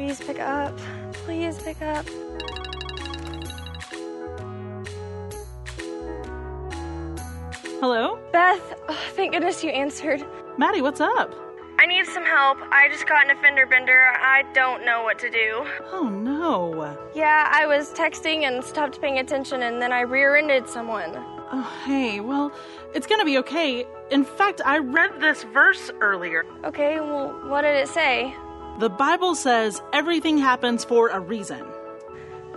Please pick up. Please pick up. Hello? Beth, oh, thank goodness you answered. Maddie, what's up? I need some help. I just got in a fender bender. I don't know what to do. Oh no. Yeah, I was texting and stopped paying attention, and then I rear ended someone. Oh, hey, well, it's gonna be okay. In fact, I read this verse earlier. Okay, well, what did it say? The Bible says everything happens for a reason.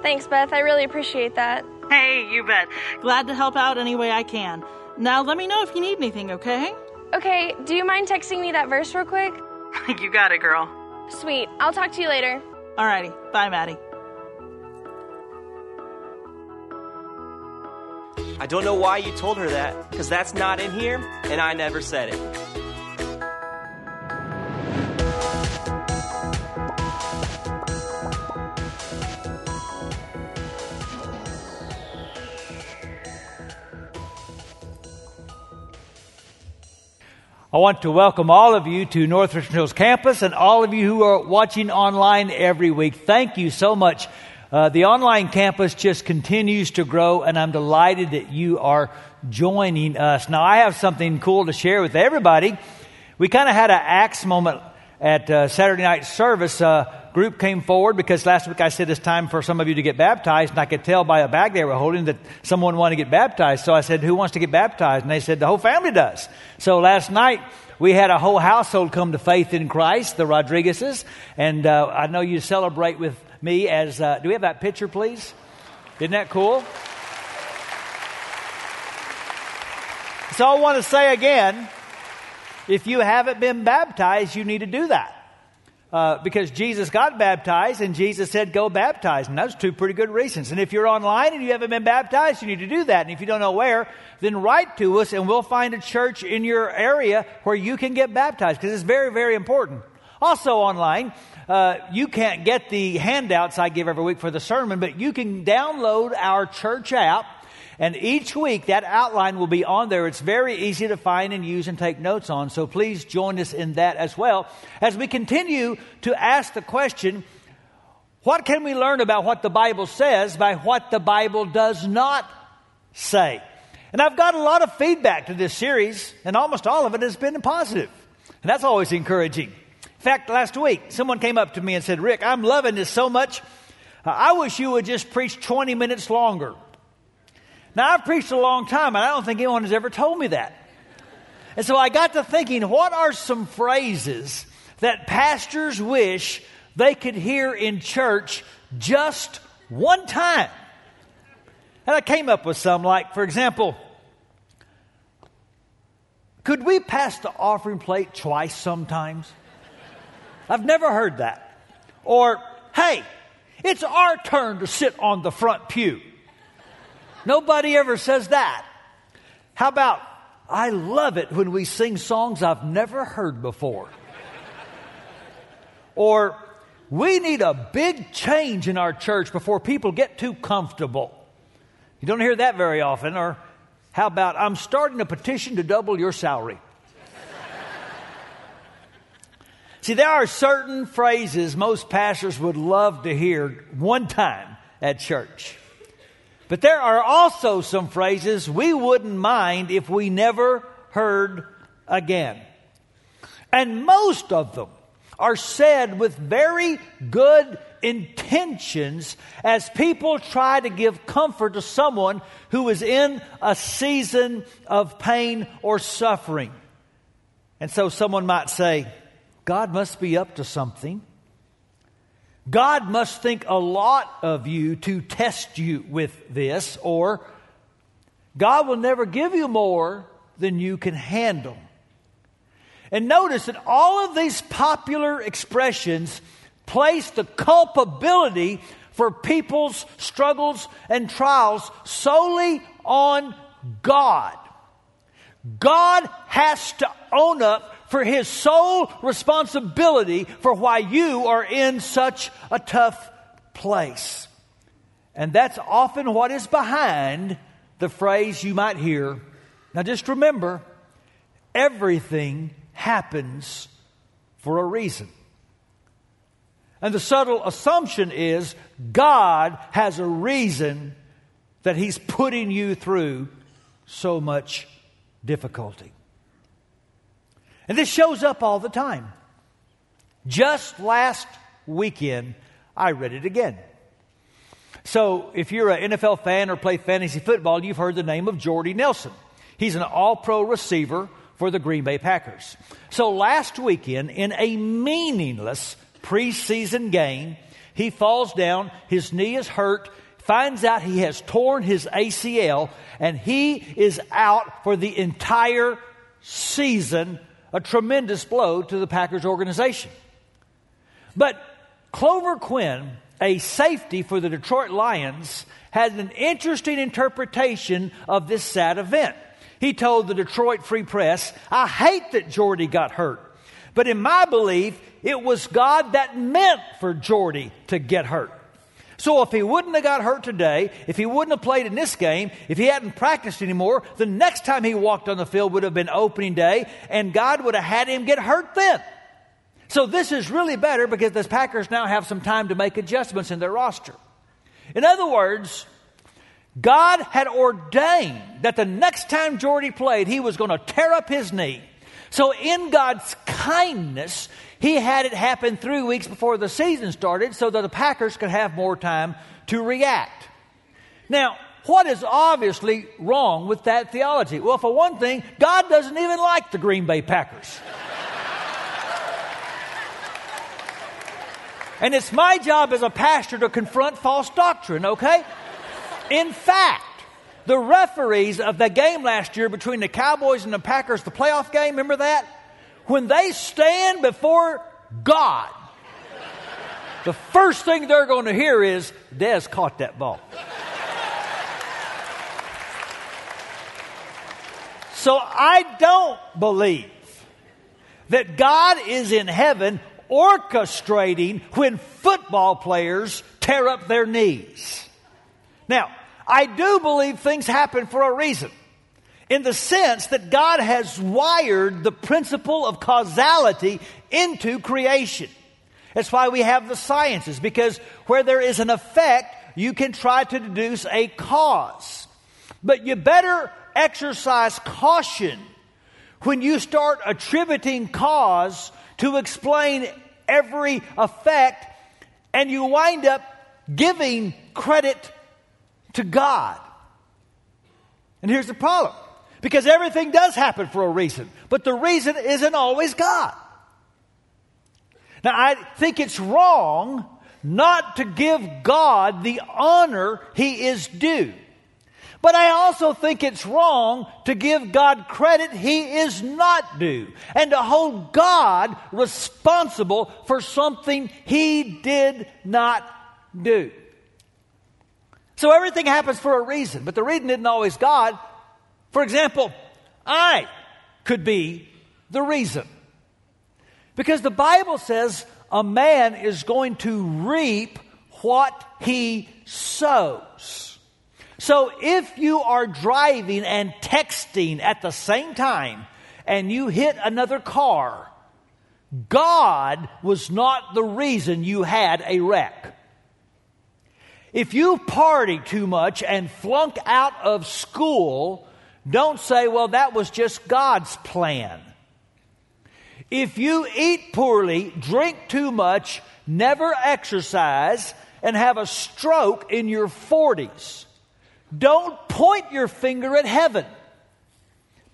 Thanks, Beth. I really appreciate that. Hey, you bet. Glad to help out any way I can. Now, let me know if you need anything, okay? Okay, do you mind texting me that verse real quick? you got it, girl. Sweet. I'll talk to you later. Alrighty. Bye, Maddie. I don't know why you told her that, because that's not in here, and I never said it. I want to welcome all of you to North Richland Hills campus and all of you who are watching online every week. Thank you so much. Uh, the online campus just continues to grow, and I'm delighted that you are joining us. Now, I have something cool to share with everybody. We kind of had an Acts moment at uh, Saturday night service. Uh, group came forward because last week I said it's time for some of you to get baptized, and I could tell by a bag they were holding that someone wanted to get baptized. So I said, Who wants to get baptized? And they said, The whole family does. So last night, we had a whole household come to faith in Christ, the Rodriguezes, and uh, I know you celebrate with me as. Uh, do we have that picture, please? Isn't that cool? So I want to say again if you haven't been baptized, you need to do that. Uh, because Jesus got baptized and Jesus said, go baptize. And those two pretty good reasons. And if you're online and you haven't been baptized, you need to do that. And if you don't know where, then write to us and we'll find a church in your area where you can get baptized because it's very, very important. Also online, uh, you can't get the handouts I give every week for the sermon, but you can download our church app and each week, that outline will be on there. It's very easy to find and use and take notes on. So please join us in that as well as we continue to ask the question what can we learn about what the Bible says by what the Bible does not say? And I've got a lot of feedback to this series, and almost all of it has been positive. And that's always encouraging. In fact, last week, someone came up to me and said, Rick, I'm loving this so much. I wish you would just preach 20 minutes longer. Now, I've preached a long time, and I don't think anyone has ever told me that. And so I got to thinking, what are some phrases that pastors wish they could hear in church just one time? And I came up with some, like, for example, could we pass the offering plate twice sometimes? I've never heard that. Or, hey, it's our turn to sit on the front pew. Nobody ever says that. How about, I love it when we sing songs I've never heard before. or, we need a big change in our church before people get too comfortable. You don't hear that very often. Or, how about, I'm starting a petition to double your salary. See, there are certain phrases most pastors would love to hear one time at church. But there are also some phrases we wouldn't mind if we never heard again. And most of them are said with very good intentions as people try to give comfort to someone who is in a season of pain or suffering. And so someone might say, God must be up to something. God must think a lot of you to test you with this, or God will never give you more than you can handle. And notice that all of these popular expressions place the culpability for people's struggles and trials solely on God. God has to own up for his sole responsibility for why you are in such a tough place. And that's often what is behind the phrase you might hear. Now, just remember everything happens for a reason. And the subtle assumption is God has a reason that He's putting you through so much difficulty. And this shows up all the time. Just last weekend, I read it again. So, if you're an NFL fan or play fantasy football, you've heard the name of Jordy Nelson. He's an all pro receiver for the Green Bay Packers. So, last weekend, in a meaningless preseason game, he falls down, his knee is hurt, finds out he has torn his ACL, and he is out for the entire season. A tremendous blow to the Packers organization. But Glover Quin, a safety for the Detroit Lions, had an interesting interpretation of this sad event. He told the Detroit Free Press, I hate that Jordy got hurt. But in my belief, it was God that meant for Jordy to get hurt. So if he wouldn't have got hurt today, if he wouldn't have played in this game, if he hadn't practiced anymore, the next time he walked on the field would have been opening day, and God would have had him get hurt then. So this is really better because the Packers now have some time to make adjustments in their roster. In other words, God had ordained that the next time Jordy played, he was going to tear up his knee. So, in God's kindness, He had it happen three weeks before the season started so that the Packers could have more time to react. Now, what is obviously wrong with that theology? Well, for one thing, God doesn't even like the Green Bay Packers. and it's my job as a pastor to confront false doctrine, okay? In fact, the referees of the game last year between the Cowboys and the Packers, the playoff game, remember that? When they stand before God, the first thing they're going to hear is, Dez caught that ball. So I don't believe that God is in heaven orchestrating when football players tear up their knees. Now, I do believe things happen for a reason. In the sense that God has wired the principle of causality into creation. That's why we have the sciences, because where there is an effect, you can try to deduce a cause. But you better exercise caution when you start attributing cause to explain every effect, and you wind up giving credit to God. And here's the problem because everything does happen for a reason, but the reason isn't always God. Now, I think it's wrong not to give God the honor he is due. But I also think it's wrong to give God credit he is not due and to hold God responsible for something he did not do. So everything happens for a reason, but the reason isn't always God. For example, I could be the reason. Because the Bible says a man is going to reap what he sows. So if you are driving and texting at the same time and you hit another car, God was not the reason you had a wreck. If you party too much and flunk out of school, don't say, well, that was just God's plan. If you eat poorly, drink too much, never exercise, and have a stroke in your 40s, don't point your finger at heaven.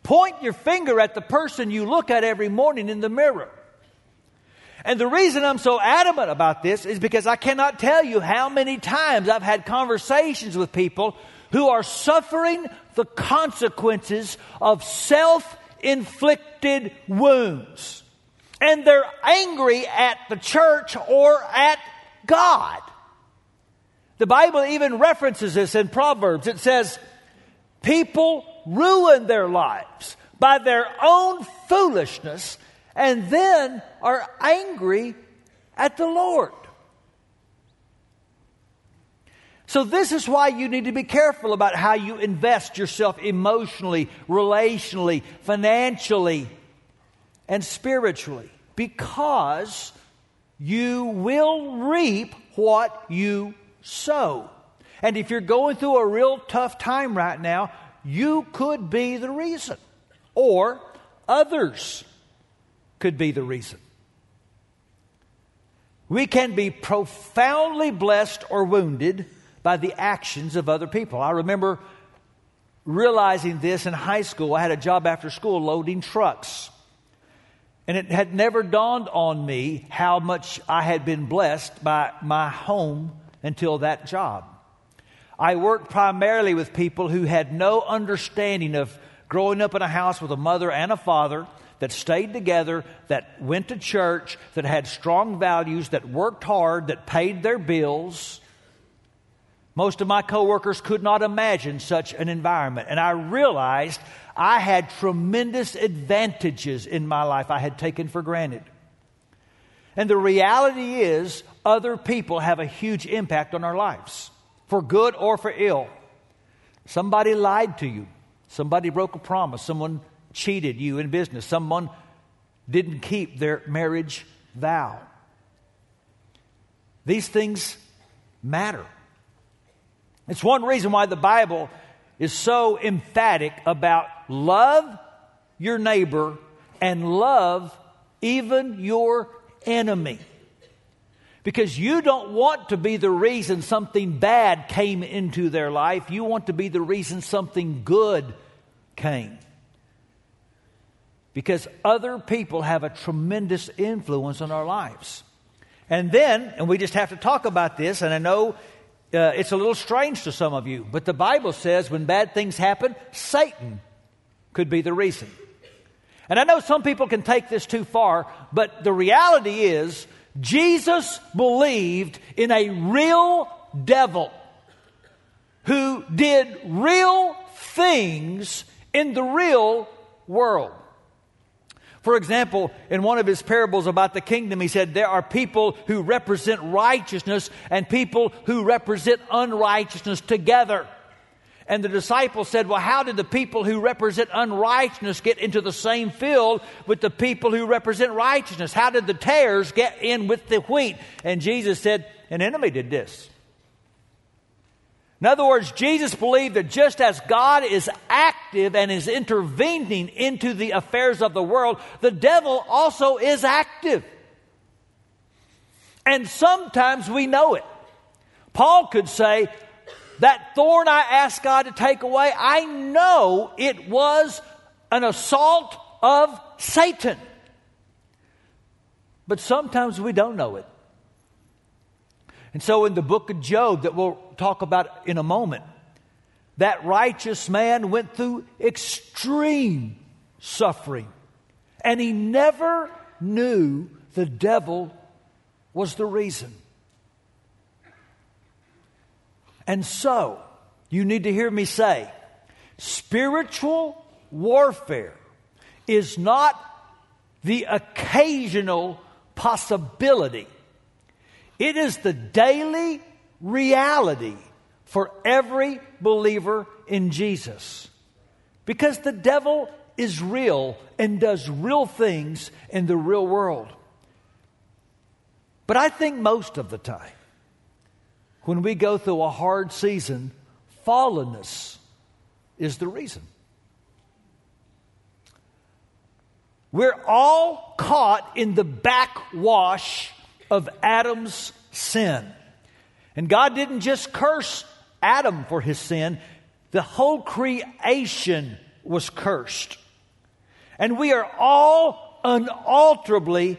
Point your finger at the person you look at every morning in the mirror. And the reason I'm so adamant about this is because I cannot tell you how many times I've had conversations with people who are suffering the consequences of self inflicted wounds. And they're angry at the church or at God. The Bible even references this in Proverbs. It says, People ruin their lives by their own foolishness and then are angry at the Lord. So, this is why you need to be careful about how you invest yourself emotionally, relationally, financially, and spiritually. Because you will reap what you sow. And if you're going through a real tough time right now, you could be the reason, or others could be the reason. We can be profoundly blessed or wounded by the actions of other people. I remember realizing this in high school. I had a job after school loading trucks. And it had never dawned on me how much I had been blessed by my home until that job. I worked primarily with people who had no understanding of growing up in a house with a mother and a father that stayed together, that went to church, that had strong values, that worked hard, that paid their bills. Most of my coworkers could not imagine such an environment. And I realized I had tremendous advantages in my life I had taken for granted. And the reality is, other people have a huge impact on our lives, for good or for ill. Somebody lied to you, somebody broke a promise, someone cheated you in business, someone didn't keep their marriage vow. These things matter. It's one reason why the Bible is so emphatic about love your neighbor and love even your enemy. Because you don't want to be the reason something bad came into their life. You want to be the reason something good came. Because other people have a tremendous influence on our lives. And then, and we just have to talk about this, and I know uh, it's a little strange to some of you, but the Bible says when bad things happen, Satan could be the reason. And I know some people can take this too far, but the reality is Jesus believed in a real devil who did real things in the real world. For example, in one of his parables about the kingdom, he said, There are people who represent righteousness and people who represent unrighteousness together. And the disciples said, Well, how did the people who represent unrighteousness get into the same field with the people who represent righteousness? How did the tares get in with the wheat? And Jesus said, An enemy did this. In other words, Jesus believed that just as God is active and is intervening into the affairs of the world, the devil also is active. And sometimes we know it. Paul could say, That thorn I asked God to take away, I know it was an assault of Satan. But sometimes we don't know it. And so, in the book of Job, that we'll talk about in a moment, that righteous man went through extreme suffering. And he never knew the devil was the reason. And so, you need to hear me say spiritual warfare is not the occasional possibility it is the daily reality for every believer in Jesus. Because the devil is real and does real things in the real world. But I think most of the time, when we go through a hard season, fallenness is the reason. We're all caught in the backwash of Adam's sin. And God didn't just curse Adam for his sin, the whole creation was cursed. And we are all unalterably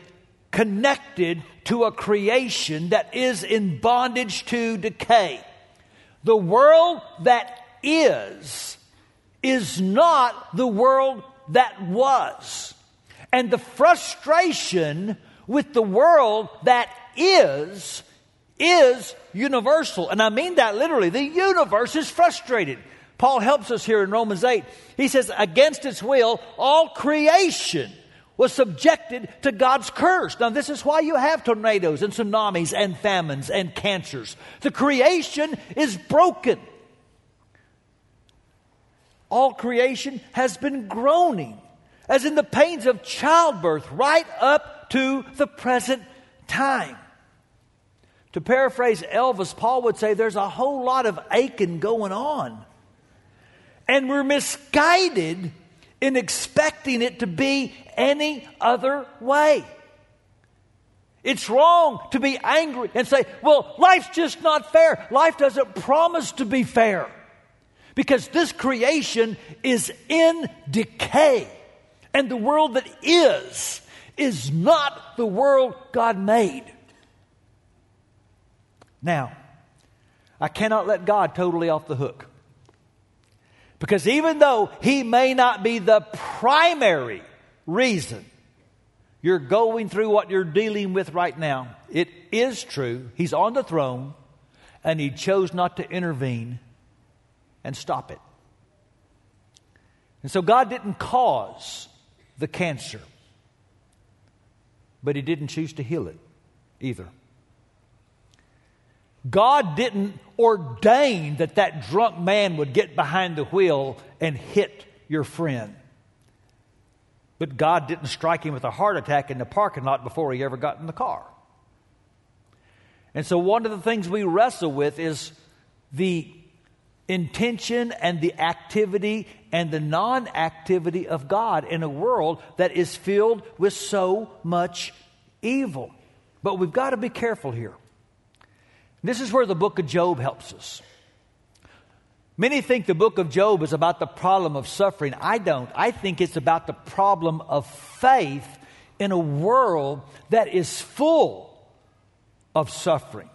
connected to a creation that is in bondage to decay. The world that is, is not the world that was. And the frustration with the world that is, is universal. And I mean that literally. The universe is frustrated. Paul helps us here in Romans 8. He says, against its will, all creation was subjected to God's curse. Now, this is why you have tornadoes and tsunamis and famines and cancers. The creation is broken. All creation has been groaning, as in the pains of childbirth, right up to the present time. To paraphrase Elvis, Paul would say there's a whole lot of aching going on. And we're misguided in expecting it to be any other way. It's wrong to be angry and say, well, life's just not fair. Life doesn't promise to be fair because this creation is in decay. And the world that is, is not the world God made. Now, I cannot let God totally off the hook. Because even though He may not be the primary reason you're going through what you're dealing with right now, it is true. He's on the throne, and He chose not to intervene and stop it. And so God didn't cause the cancer, but He didn't choose to heal it either. God didn't ordain that that drunk man would get behind the wheel and hit your friend. But God didn't strike him with a heart attack in the parking lot before he ever got in the car. And so, one of the things we wrestle with is the intention and the activity and the non activity of God in a world that is filled with so much evil. But we've got to be careful here. This is where the book of Job helps us. Many think the book of Job is about the problem of suffering. I don't. I think it's about the problem of faith in a world that is full of suffering.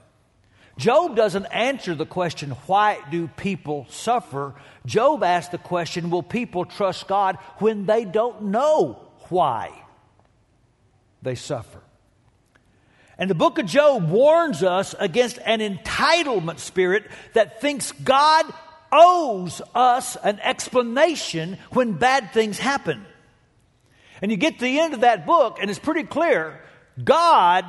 Job doesn't answer the question, why do people suffer? Job asks the question, will people trust God when they don't know why they suffer? And the book of Job warns us against an entitlement spirit that thinks God owes us an explanation when bad things happen. And you get to the end of that book, and it's pretty clear God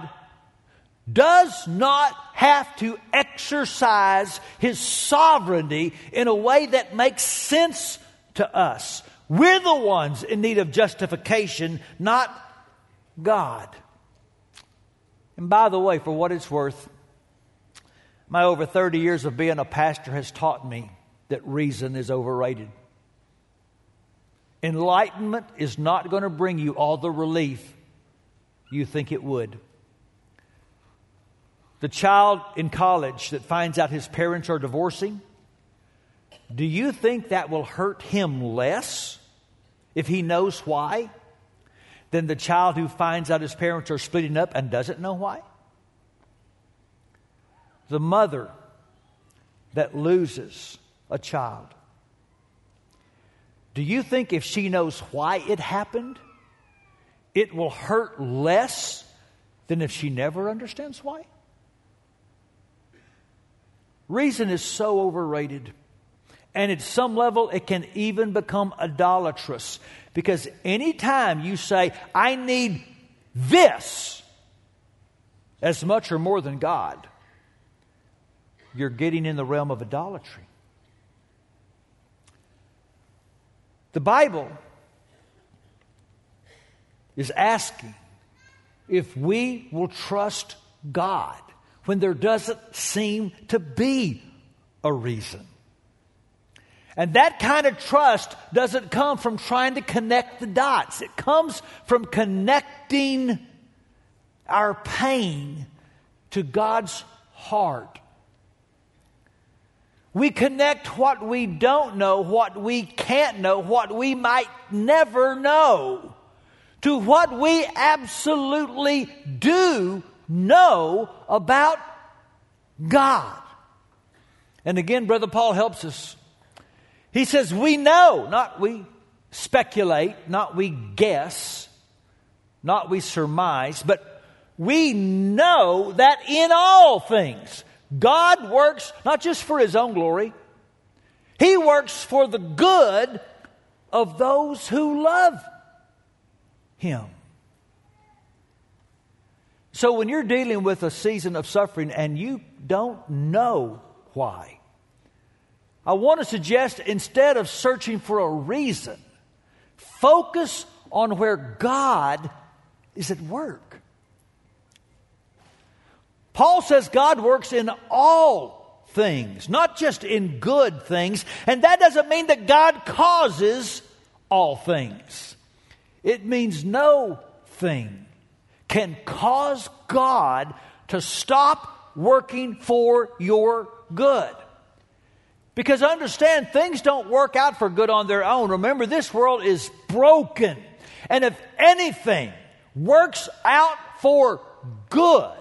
does not have to exercise his sovereignty in a way that makes sense to us. We're the ones in need of justification, not God. And by the way, for what it's worth, my over 30 years of being a pastor has taught me that reason is overrated. Enlightenment is not going to bring you all the relief you think it would. The child in college that finds out his parents are divorcing, do you think that will hurt him less if he knows why than the child who finds out his parents are splitting up and doesn't know why? The mother that loses a child. Do you think if she knows why it happened, it will hurt less than if she never understands why? Reason is so overrated. And at some level, it can even become idolatrous. Because anytime you say, I need this as much or more than God, you're getting in the realm of idolatry. The Bible is asking if we will trust God when there doesn't seem to be a reason. And that kind of trust doesn't come from trying to connect the dots. It comes from connecting our pain to God's heart. We connect what we don't know, what we can't know, what we might never know, to what we absolutely do know about God. And again, Brother Paul helps us. He says, We know, not we speculate, not we guess, not we surmise, but we know that in all things, God works not just for His own glory, He works for the good of those who love Him. So when you're dealing with a season of suffering and you don't know why, I want to suggest instead of searching for a reason, focus on where God is at work. Paul says God works in all things, not just in good things. And that doesn't mean that God causes all things. It means no thing can cause God to stop working for your good. Because understand, things don't work out for good on their own. Remember, this world is broken. And if anything works out for good,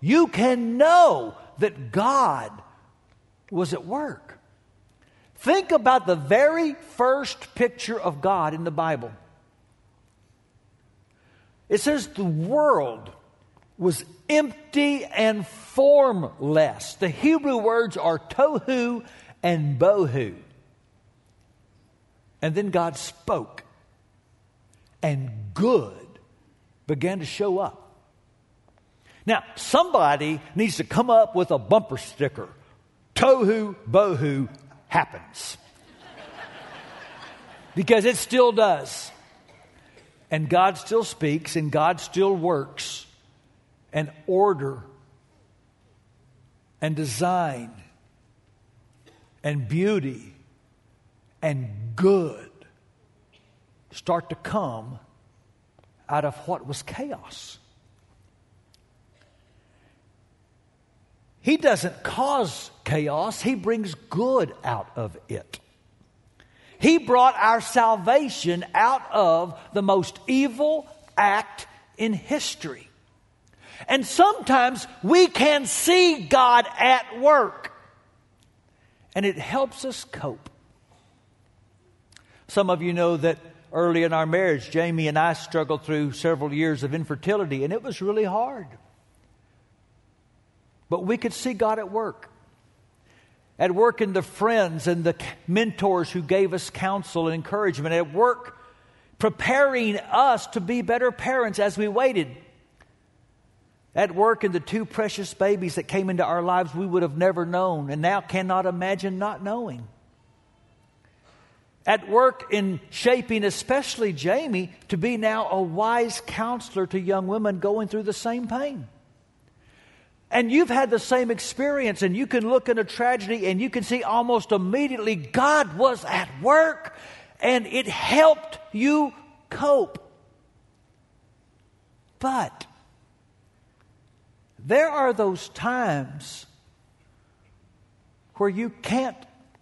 you can know that God was at work. Think about the very first picture of God in the Bible. It says the world was empty and formless. The Hebrew words are tohu and bohu. And then God spoke, and good began to show up. Now, somebody needs to come up with a bumper sticker. Tohu bohu happens. because it still does. And God still speaks and God still works. And order and design and beauty and good start to come out of what was chaos. He doesn't cause chaos, He brings good out of it. He brought our salvation out of the most evil act in history. And sometimes we can see God at work, and it helps us cope. Some of you know that early in our marriage, Jamie and I struggled through several years of infertility, and it was really hard. But we could see God at work at work in the friends and the mentors who gave us counsel and encouragement, at work preparing us to be better parents as we waited. At work in the two precious babies that came into our lives we would have never known and now cannot imagine not knowing. At work in shaping, especially Jamie, to be now a wise counselor to young women going through the same pain. And you've had the same experience, and you can look in a tragedy and you can see almost immediately God was at work and it helped you cope. But there are those times where you can't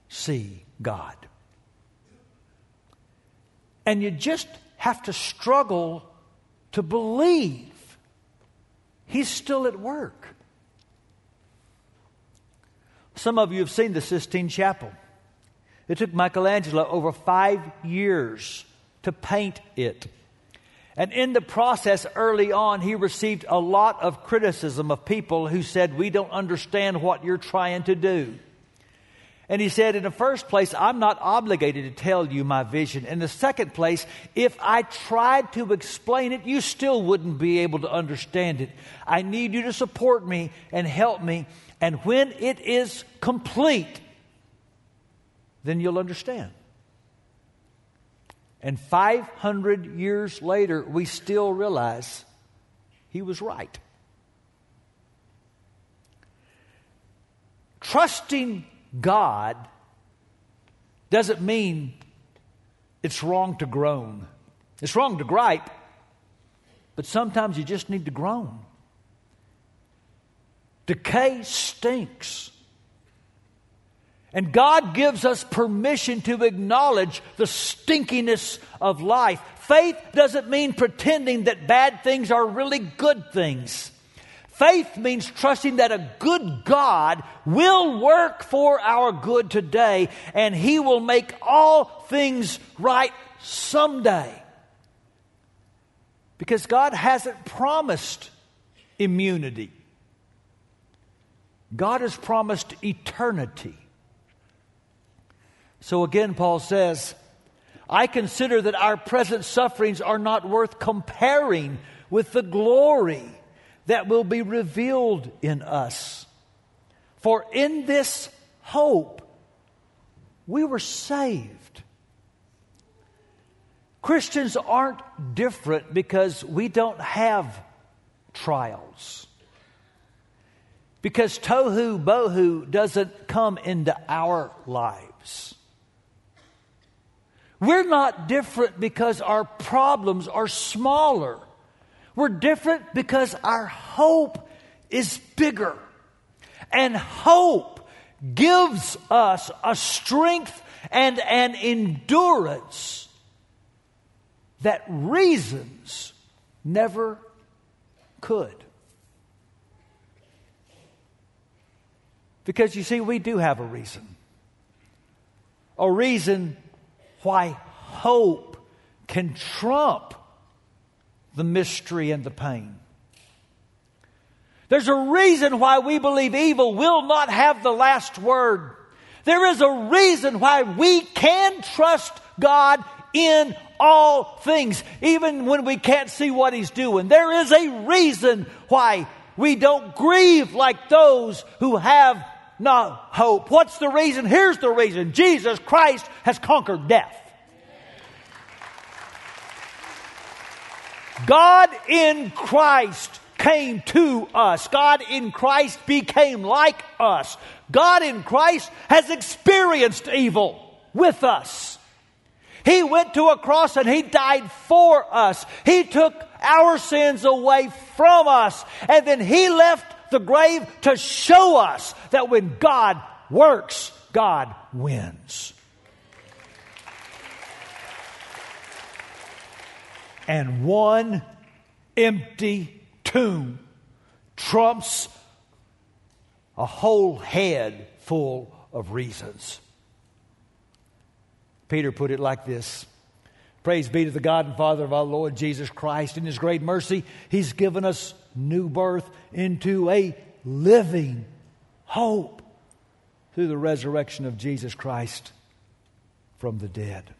see God. And you just have to struggle to believe He's still at work. Some of you have seen the Sistine Chapel. It took Michelangelo over five years to paint it. And in the process, early on, he received a lot of criticism of people who said, We don't understand what you're trying to do. And he said, In the first place, I'm not obligated to tell you my vision. In the second place, if I tried to explain it, you still wouldn't be able to understand it. I need you to support me and help me and when it is complete, then you'll understand. And 500 years later, we still realize he was right. Trusting God doesn't mean it's wrong to groan. It's wrong to gripe, but sometimes you just need to groan. Decay stinks. And God gives us permission to acknowledge the stinkiness of life. Faith doesn't mean pretending that bad things are really good things. Faith means trusting that a good God will work for our good today and He will make all things right someday. Because God hasn't promised immunity. God has promised eternity. So again, Paul says, I consider that our present sufferings are not worth comparing with the glory that will be revealed in us. For in this hope we were saved. Christians aren't different because we don't have trials. because tohu bohu doesn't come into our lives. We're not different because our problems are smaller. We're different because our hope is bigger. And hope gives us a strength and an endurance that reasons never could. Because you see, we do have a reason. A reason why hope can trump the mystery and the pain. There's a reason why we believe evil will not have the last word. There is a reason why we can trust God in all things, even when we can't see what He's doing. There is a reason why we don't grieve like those who have no hope. What's the reason? Here's the reason Jesus Christ has conquered death. God in Christ came to us. God in Christ became like us. God in Christ has experienced evil with us. He went to a cross and He died for us. He took our sins away from us. And then He left the grave to show us that when God works, God wins. And one empty tomb trumps a whole head full of reasons. Peter put it like this Praise be to the God and Father of our Lord Jesus Christ. In His great mercy, He's given us new birth into a living hope through the resurrection of Jesus Christ from the dead.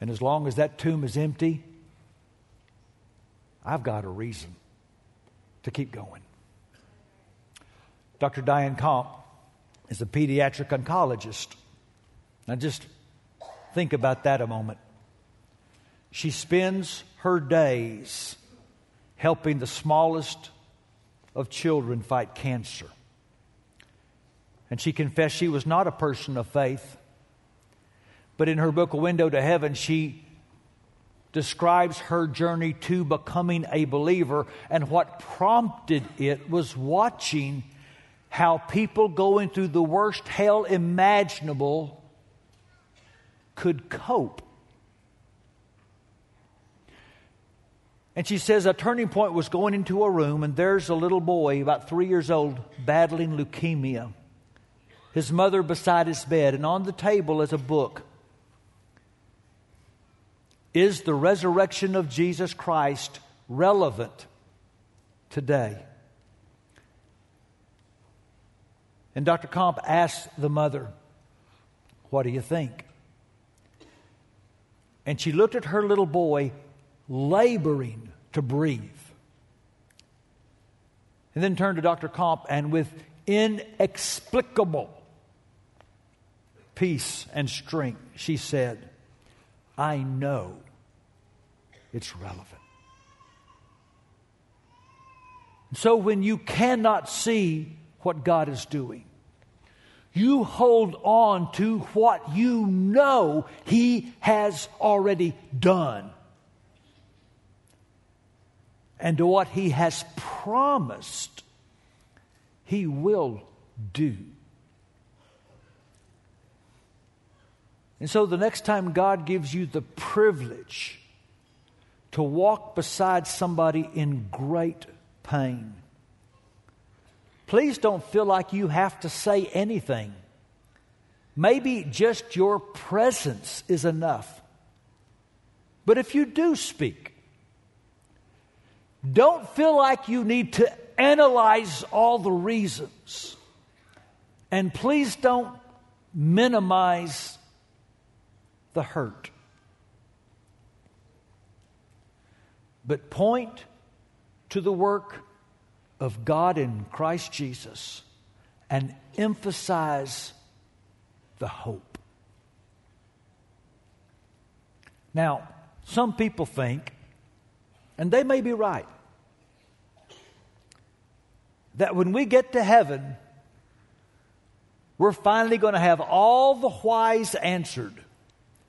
And as long as that tomb is empty, I've got a reason to keep going. Dr. Diane Komp is a pediatric oncologist. Now, just think about that a moment. She spends her days helping the smallest of children fight cancer. And she confessed she was not a person of faith. But in her book, A Window to Heaven, she describes her journey to becoming a believer. And what prompted it was watching how people going through the worst hell imaginable could cope. And she says a turning point was going into a room, and there's a little boy, about three years old, battling leukemia. His mother beside his bed, and on the table is a book. Is the resurrection of Jesus Christ relevant today? And Dr. Komp asked the mother, What do you think? And she looked at her little boy laboring to breathe. And then turned to Dr. Komp and with inexplicable peace and strength, she said, I know it's relevant. So when you cannot see what God is doing, you hold on to what you know He has already done and to what He has promised He will do. And so the next time God gives you the privilege to walk beside somebody in great pain, Please don't feel like you have to say anything. Maybe just your presence is enough. But if you do speak, don't feel like you need to analyze all the reasons. And please don't minimize the hurt. But point to the work of God in Christ Jesus and emphasize the hope. Now, some people think, and they may be right, that when we get to heaven, we're finally going to have all the whys answered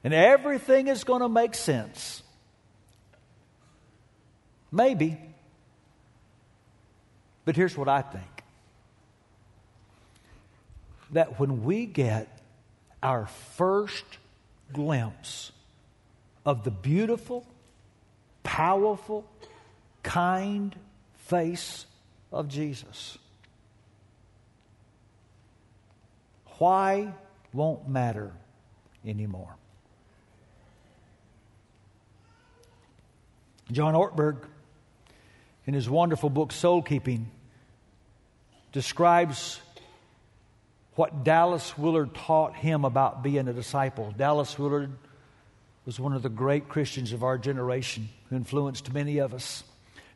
and everything is going to make sense. Maybe. But here's what I think that when we get our first glimpse of the beautiful, powerful, kind face of Jesus, why won't matter anymore. John Ortberg, in his wonderful book Soul Keeping, describes what Dallas Willard taught him about being a disciple. Dallas Willard was one of the great Christians of our generation who influenced many of us.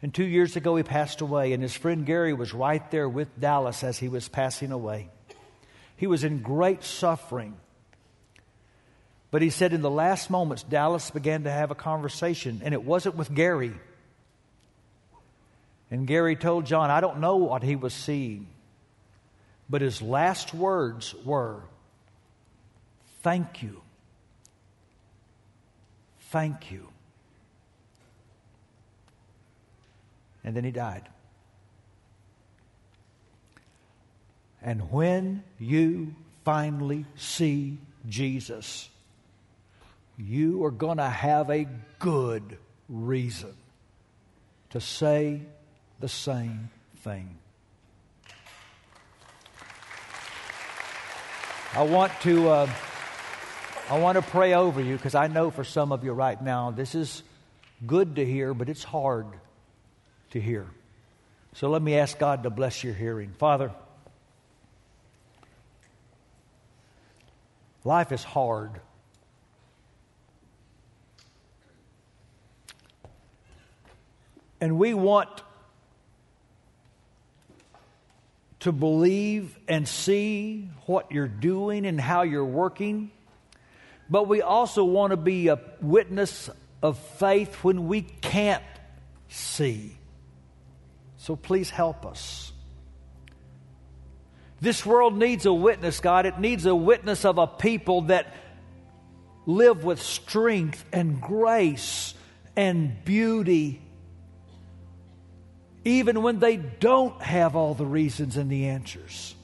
And two years ago, he passed away, and his friend Gary was right there with Dallas as he was passing away. He was in great suffering. But he said in the last moments, Dallas began to have a conversation, and it wasn't with Gary. And Gary told John, I don't know what he was seeing. But his last words were, Thank you. Thank you. And then he died. And when you finally see Jesus, you are going to have a good reason to say the same thing. I want to, uh, I want to pray over you because I know for some of you right now this is good to hear, but it's hard to hear. So let me ask God to bless your hearing. Father, life is hard. And we want to believe and see what you're doing and how you're working, but we also want to be a witness of faith when we can't see. So please help us. This world needs a witness, God. It needs a witness of a people that live with strength and grace and beauty even when they don't have all the reasons and the answers.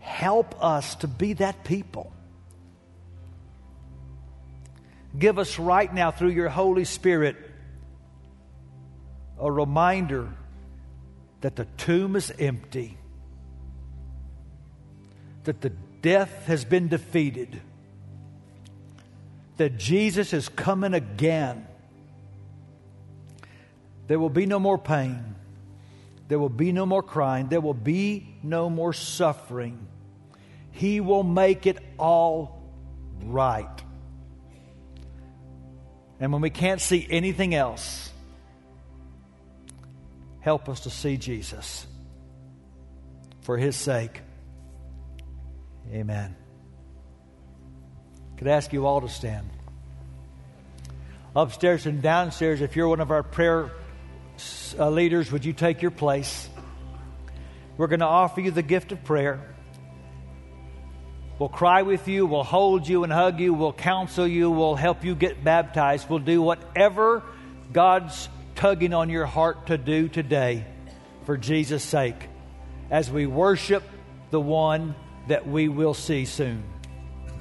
Help us to be that people. Give us right now, through your Holy Spirit, a reminder that the tomb is empty, that the death has been defeated, that Jesus is coming again there will be no more pain. There will be no more crying. There will be no more suffering. He will make it all right. And when we can't see anything else, help us to see Jesus for his sake. Amen. Could I ask you all to stand? Upstairs and downstairs, if you're one of our prayer uh, leaders, would you take your place? We're going to offer you the gift of prayer. We'll cry with you, we'll hold you and hug you, we'll counsel you, we'll help you get baptized. We'll do whatever God's tugging on your heart to do today for Jesus' sake as we worship the one that we will see soon.